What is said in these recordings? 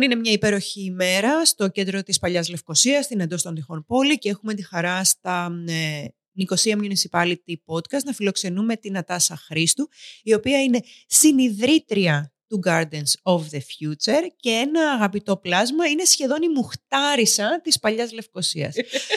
Λοιπόν, είναι μια υπέροχη ημέρα στο κέντρο της Παλιάς Λευκοσίας, στην εντός των τυχών πόλη και έχουμε τη χαρά στα ε, Νικοσία Municipality Podcast να φιλοξενούμε την Ατάσα Χρήστου, η οποία είναι συνειδρήτρια του Gardens of the Future και ένα αγαπητό πλάσμα είναι σχεδόν η μουχτάρισα της Παλιάς Λευκοσίας.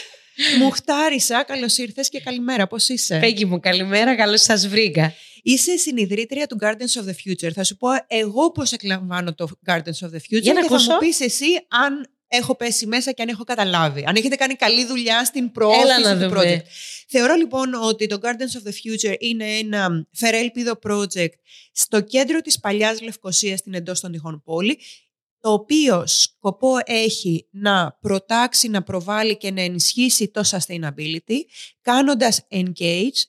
μουχτάρισα, καλώς ήρθες και καλημέρα, πώς είσαι; Πέγγι μου, καλημέρα, καλώς σας βρήκα. Είσαι συνειδητρία του Gardens of the Future. Θα σου πω εγώ πώς εκλαμβάνω το Gardens of the Future Για να και ακούσω. θα μου πεις εσύ αν έχω πέσει μέσα και αν έχω καταλάβει. Αν έχετε κάνει καλή δουλειά στην Έλα προώθηση να του δούμε. project. Θεωρώ λοιπόν ότι το Gardens of the Future είναι ένα φερέλπιδο project στο κέντρο της παλιάς Λευκοσίας στην εντός των τυχών πόλη το οποίο σκοπό έχει να προτάξει, να προβάλλει και να ενισχύσει το sustainability κάνοντας engage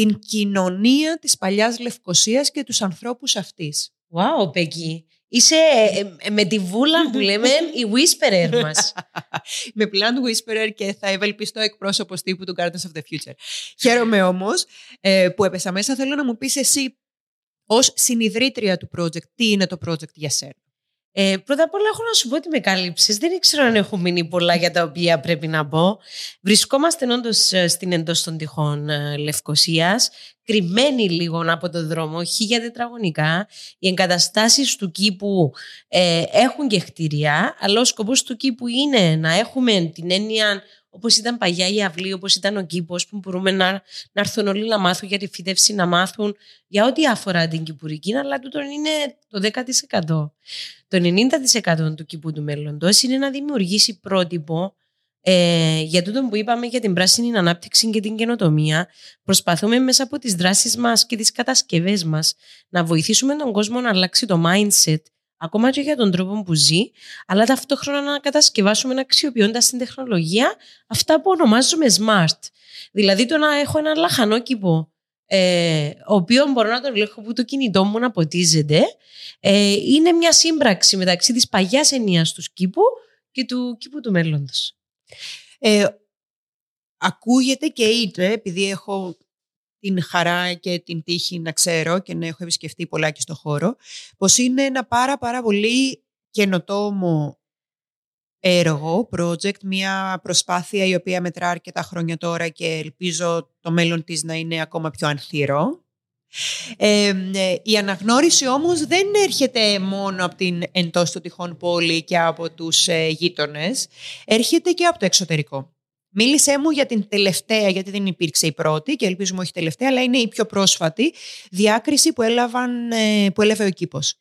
την κοινωνία της παλιάς Λευκοσίας και τους ανθρώπους αυτής. Wow, Πέγγι. Είσαι ε, ε, με τη βούλα που λέμε η whisperer μας. με plant whisperer και θα ευελπιστώ εκπρόσωπος τύπου του Gardens of the Future. Χαίρομαι όμως ε, που έπεσα μέσα. Θέλω να μου πεις εσύ ως συνειδρήτρια του project, τι είναι το project για σένα; Ε, πρώτα απ' όλα έχω να σου πω ότι με κάλυψες. Δεν ήξερα αν έχω μείνει πολλά για τα οποία πρέπει να πω. Βρισκόμαστε όντως στην εντός των τυχών ε, Λευκοσίας, κρυμμένοι λίγο από το δρόμο, χίλια τετραγωνικά. Οι εγκαταστάσεις του κήπου ε, έχουν και κτίρια, αλλά ο σκοπός του κήπου είναι να έχουμε την έννοια Όπως ήταν παλιά η αυλή, όπως ήταν ο κήπος, που μπορούμε να, να έρθουν όλοι να μάθουν για τη φύτευση, να μάθουν για ό,τι αφορά την κυπουρική, αλλά τούτο είναι το 10%. Το 90% του κήπου του μέλλοντος είναι να δημιουργήσει πρότυπο ε, για τούτο που είπαμε για την πράσινη ανάπτυξη και την καινοτομία. Προσπαθούμε μέσα από τις δράσεις μας και τις κατασκευές μας να βοηθήσουμε τον κόσμο να αλλάξει το mindset ακόμα και για τον τρόπο που ζει, αλλά ταυτόχρονα να κατασκευάσουμε αξιοποιώντας την τεχνολογία αυτά που ονομάζουμε smart. Δηλαδή το να έχω ένα λαχανό κήπο, ε, ο οποίο μπορώ να τον ελέγχω που το κινητό μου να ποτίζεται, ε, είναι μια σύμπραξη μεταξύ της παλιάς ενίας του κήπου και του κήπου του μέλλοντος. Ε, ακούγεται και είτε, επειδή έχω την χαρά και την τύχη να ξέρω και να έχω επισκεφτεί πολλά και στο χώρο, πως είναι ένα πάρα πάρα πολύ καινοτόμο έργο, project, μια προσπάθεια η οποία μετρά αρκετά χρόνια τώρα και ελπίζω το μέλλον της να είναι ακόμα πιο ανθυρό. Ε, ε, η αναγνώριση όμως δεν έρχεται μόνο από την εντός του τυχόν πόλη και από τους ε, γείτονες, έρχεται και από το εξωτερικό. Μίλησέ μου για την τελευταία, γιατί δεν υπήρξε η πρώτη και ελπίζουμε όχι τελευταία, αλλά είναι η πιο πρόσφατη διάκριση που, έλαβαν, ε, που έλαβε ο κήπος.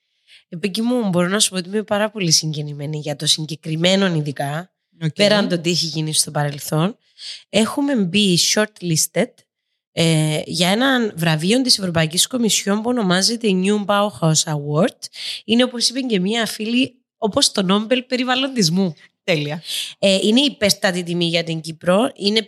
Επίκη μου μπορώ να σου πω ότι είμαι πάρα πολύ συγκινημένη για το συγκεκριμένο ειδικά, Okay. πέραν το τι έχει γίνει στο παρελθόν. Έχουμε μπει shortlisted ε, για ένα βραβείο της Ευρωπαϊκής Κομισιόν που ονομάζεται New Bauhaus Award. Είναι όπως είπε και μία φίλη όπως το Νόμπελ περιβαλλοντισμού. Τέλεια. Ε, είναι υπέρτατη τιμή για την Κύπρο. Είναι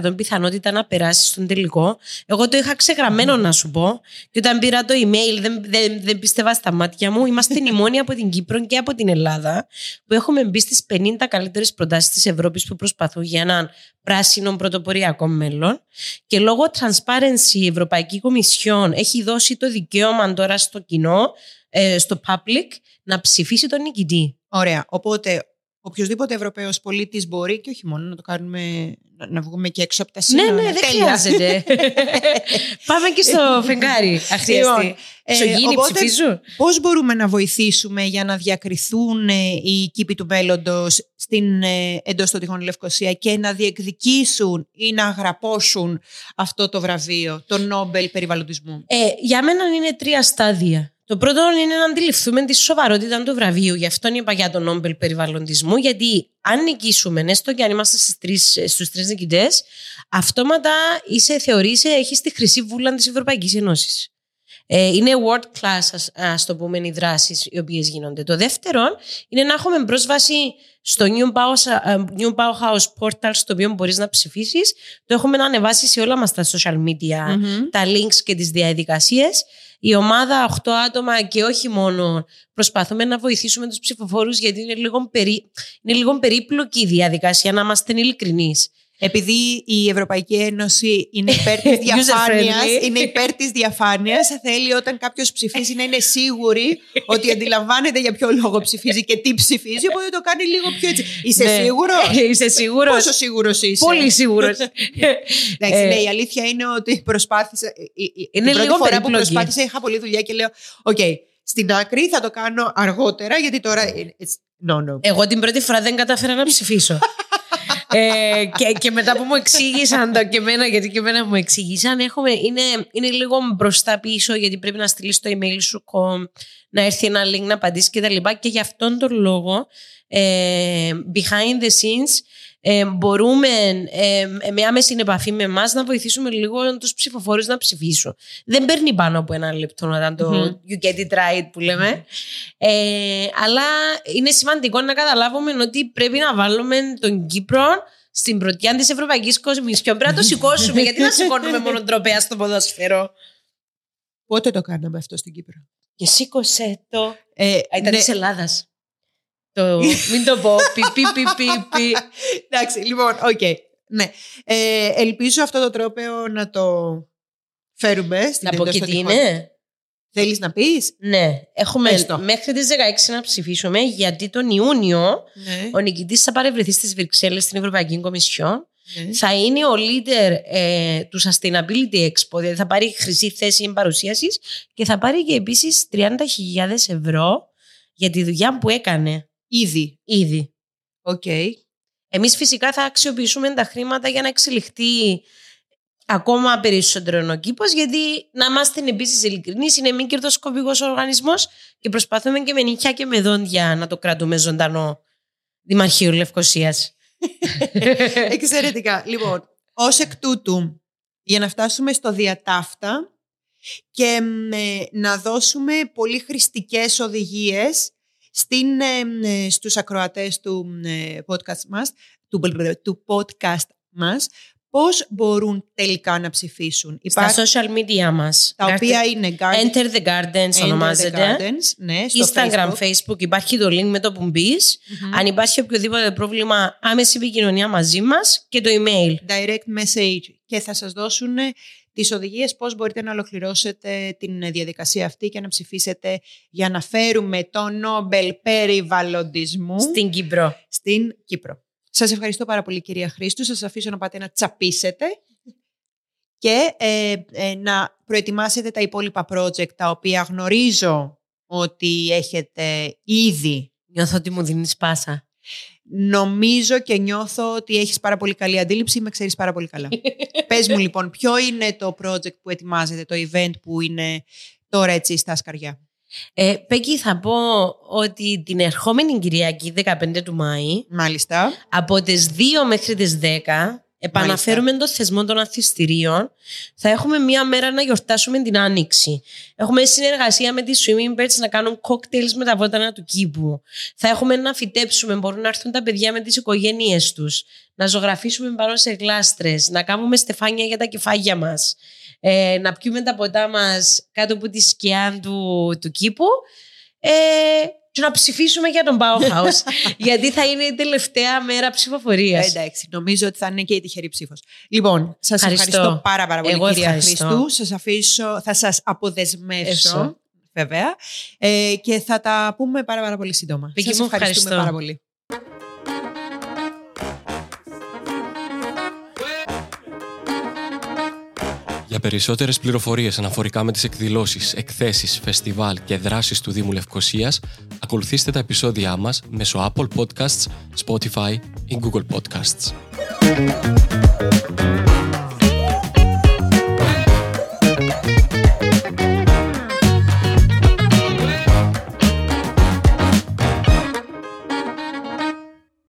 5% πιθανότητα να περάσει στον τελικό. Εγώ το είχα ξεγραμμένο να σου πω. Και όταν πήρα το email, δεν, δεν, δεν πίστευα στα μάτια μου. Είμαστε η μόνοι από την Κύπρο και από την Ελλάδα που έχουμε μπει στις 50 καλύτερες προτάσεις της Ευρώπης που προσπαθούν για έναν πράσινο πρωτοποριακό μέλλον. Και λόγω transparency, η Ευρωπαϊκή Κομισιόν έχει δώσει το δικαίωμα τώρα στο κοινό, ε, στο public, να ψηφίσει τον νικητή. Ωραία. Οπότε οποιοδήποτε Ευρωπαίος πολίτης μπορεί και όχι μόνο να το κάνουμε, να, να βγούμε και έξω από τα Ναι, σύνορα. ναι, δεν Τέλεια. χρειάζεται. Πάμε και στο φεγγάρι, αχρίαστη. Λοιπόν, ε, Σογίνη, οπότε, ψηφίζουν. Πώς μπορούμε να βοηθήσουμε για να διακριθούν ε, οι κήποι του μέλλοντος στην ε, εντός των τυχών Λευκοσία και να διεκδικήσουν ή να αγραπώσουν αυτό το βραβείο, το Νόμπελ περιβαλλοντισμού; Ε, για μένα είναι τρία στάδια. Το πρώτο είναι να αντιληφθούμε τη σοβαρότητα του βραβείου. Γι' αυτό είπα για τον Νόμπελ περιβαλλοντισμού, γιατί αν νικήσουμε, έστω και αν είμαστε στις τρεις, στους τρεις νικητές, αυτόματα είσαι, θεωρείσαι, έχεις τη χρυσή βούλα της Ευρωπαϊκής Ένωσης. Ε, είναι world class, ας, ας το πούμε, οι δράσεις οι οποίες γίνονται. Το δεύτερο είναι να έχουμε πρόσβαση στο New Bauhaus, ε, New Bauhaus Portal στο οποίο μπορείς να ψηφίσεις. Το έχουμε να ανεβάσει σε όλα μας τα social media, τα links και τις διαδικασίες. Η ομάδα 8 άτομα και όχι μόνο προσπαθούμε να βοηθήσουμε τους ψηφοφόρους γιατί είναι λίγο, περί... είναι λίγο περίπλοκη η διαδικασία να είμαστε ειλικρινείς επειδή η Ευρωπαϊκή Ένωση είναι υπέρ της διαφάνειας, είναι υπέρ της διαφάνειας, θέλει όταν κάποιος ψηφίζει να είναι σίγουρη ότι αντιλαμβάνεται για ποιο λόγο ψηφίζει και τι ψηφίζει, οπότε το κάνει λίγο πιο έτσι. Είσαι Ναι. σίγουρος; Είσαι σίγουρος; Πόσο σίγουρος είσαι; Πολύ σίγουρος. Εντάξει, Ε, ναι, η αλήθεια είναι ότι προσπάθησα. η- η- Είναι την πρώτη λίγο φορά που περίπλοκη. προσπάθησα είχα πολλή δουλειά και λέω: Οκ, στην άκρη θα το κάνω αργότερα, γιατί τώρα. it's- No, no. Εγώ την πρώτη φορά δεν κατάφερα να ψηφίσω. Ε, και, και μετά που μου εξήγησαν το και εμένα, γιατί και εμένα μου εξήγησαν, έχουμε, είναι, είναι λίγο μπροστά πίσω, γιατί πρέπει να στείλεις το email σου, κομ, να έρθει ένα link να απαντήσεις κτλ. Και, τα λοιπά. και γι' αυτόν τον λόγο, ε, behind the scenes, ε, μπορούμε ε, με άμεση επαφή με εμάς να βοηθήσουμε λίγο τους ψηφοφόρους να ψηφίσουν. Δεν παίρνει πάνω από ένα λεπτό όταν το Μμμ. you get it right που λέμε. Ε, αλλά είναι σημαντικό να καταλάβουμε ότι πρέπει να βάλουμε τον Κύπρο στην πρωτιά της Ευρωπαϊκής Κομισιόν. Πρέπει να το σηκώσουμε. γιατί να σηκώνουμε μόνο τρόπαια στο ποδόσφαιρο; Πότε το κάναμε αυτό στην Κύπρο; Και σήκωσε το. Ε, Α, ήταν ναι, της Ελλάδας. Το, μην το πω. Πι, πι, πι, πι, πι. Εντάξει, λοιπόν, οκ. Ναι. Ε, ελπίζω αυτό το τρόπαιο να το φέρουμε στην Να πω εντός και των τι τυχών. είναι. Θέλεις να πεις; Ναι, έχουμε Πες το. μέχρι τις 16 να ψηφίσουμε γιατί τον Ιούνιο Ναι. ο νικητής θα παρευρεθεί στις Βρυξέλλες στην Ευρωπαϊκή Κομισιόν ναι. θα είναι ο leader ε, του Sustainability Expo, δηλαδή θα πάρει χρυσή θέση παρουσίασης και θα πάρει και επίσης 30.000 ευρώ για τη δουλειά που έκανε Ήδη. ήδη. Οκ. Εμείς φυσικά θα αξιοποιήσουμε τα χρήματα για να εξελιχθεί ακόμα περισσότερο ο κήπος γιατί να είμαστε επίσης ειλικρινείς, είναι μη κερδοσκοπικός οργανισμός και προσπαθούμε και με νύχια και με δόντια να το κρατούμε ζωντανό Δημαρχείο Λευκοσίας. Εξαιρετικά. Λοιπόν, ως εκ τούτου, για να φτάσουμε στο διά ταύτα και με, να δώσουμε πολύ χρηστικές οδηγίες στην, ε, ε, στους ακροατές του ε, podcast μας, του, του podcast μας, πώς μπορούν τελικά να ψηφίσουν. Στα Υπάρχουν social media μας. τα οποία είναι Garden, Enter the Gardens Enter the ονομάζεται. Gardens, ναι, στο Instagram, Facebook. Facebook. υπάρχει το link με το που μπεις. Μμμ. Αν υπάρχει οποιοδήποτε πρόβλημα, άμεση επικοινωνία μαζί μας και το email. direct message και θα σας δώσουν τις οδηγίες πώς μπορείτε να ολοκληρώσετε την διαδικασία αυτή και να ψηφίσετε για να φέρουμε το Νόμπελ περιβαλλοντισμού Στην Κύπρο. στην Κύπρο. Σας ευχαριστώ πάρα πολύ κυρία Χρήστου. Σας αφήσω να πάτε να τσαπίσετε και ε, ε, να προετοιμάσετε τα υπόλοιπα project τα οποία γνωρίζω ότι έχετε ήδη Νιώθω ότι μου δίνεις πάσα. Νομίζω και νιώθω ότι έχεις πάρα πολύ καλή αντίληψη, με ξέρεις πάρα πολύ καλά. Πες μου λοιπόν, ποιο είναι το project που ετοιμάζετε, το event που είναι τώρα έτσι στα σκαριά; Ε, Πέκη, θα πω ότι την ερχόμενη Κυριακή, 15 του Μάη, Μάλιστα. από τις 2 μέχρι τις 10, επαναφέρουμε το θεσμό των αθληστηρίων. Θα έχουμε μία μέρα να γιορτάσουμε την Άνοιξη. Έχουμε συνεργασία με τις Swimming Birds να κάνουν cocktails με τα βότανα του κήπου. Θα έχουμε να φυτέψουμε, μπορούν να έρθουν τα παιδιά με τις οικογένειες τους. Να ζωγραφίσουμε πάνω σε γλάστρες, να κάνουμε στεφάνια για τα κεφάγια μας. Ε, να πιούμε τα ποτά μας κάτω από τη σκιά του, του κήπου. Ε, και να ψηφίσουμε για τον Bauhaus. γιατί θα είναι η τελευταία μέρα ψηφοφορίας. Ε, εντάξει, νομίζω ότι θα είναι και η τυχερή ψήφος. Λοιπόν, σας ευχαριστώ. Ευχαριστώ. πάρα, πάρα πολύ, Εγώ κυρία ευχαριστώ. Χρήστου. Σας αφήσω, θα σας αποδεσμεύσω. Έσω. Βέβαια. Ε, και θα τα πούμε πάρα, πάρα πολύ σύντομα. Βίκη Σας μου, ευχαριστούμε ευχαριστώ. πάρα πολύ. Για περισσότερες πληροφορίες αναφορικά με τις εκδηλώσεις, εκθέσεις, φεστιβάλ και δράσεις του Δήμου Λευκοσίας, ακολουθήστε τα επεισόδια μας μέσω Apple Podcasts, Spotify ή Google Podcasts.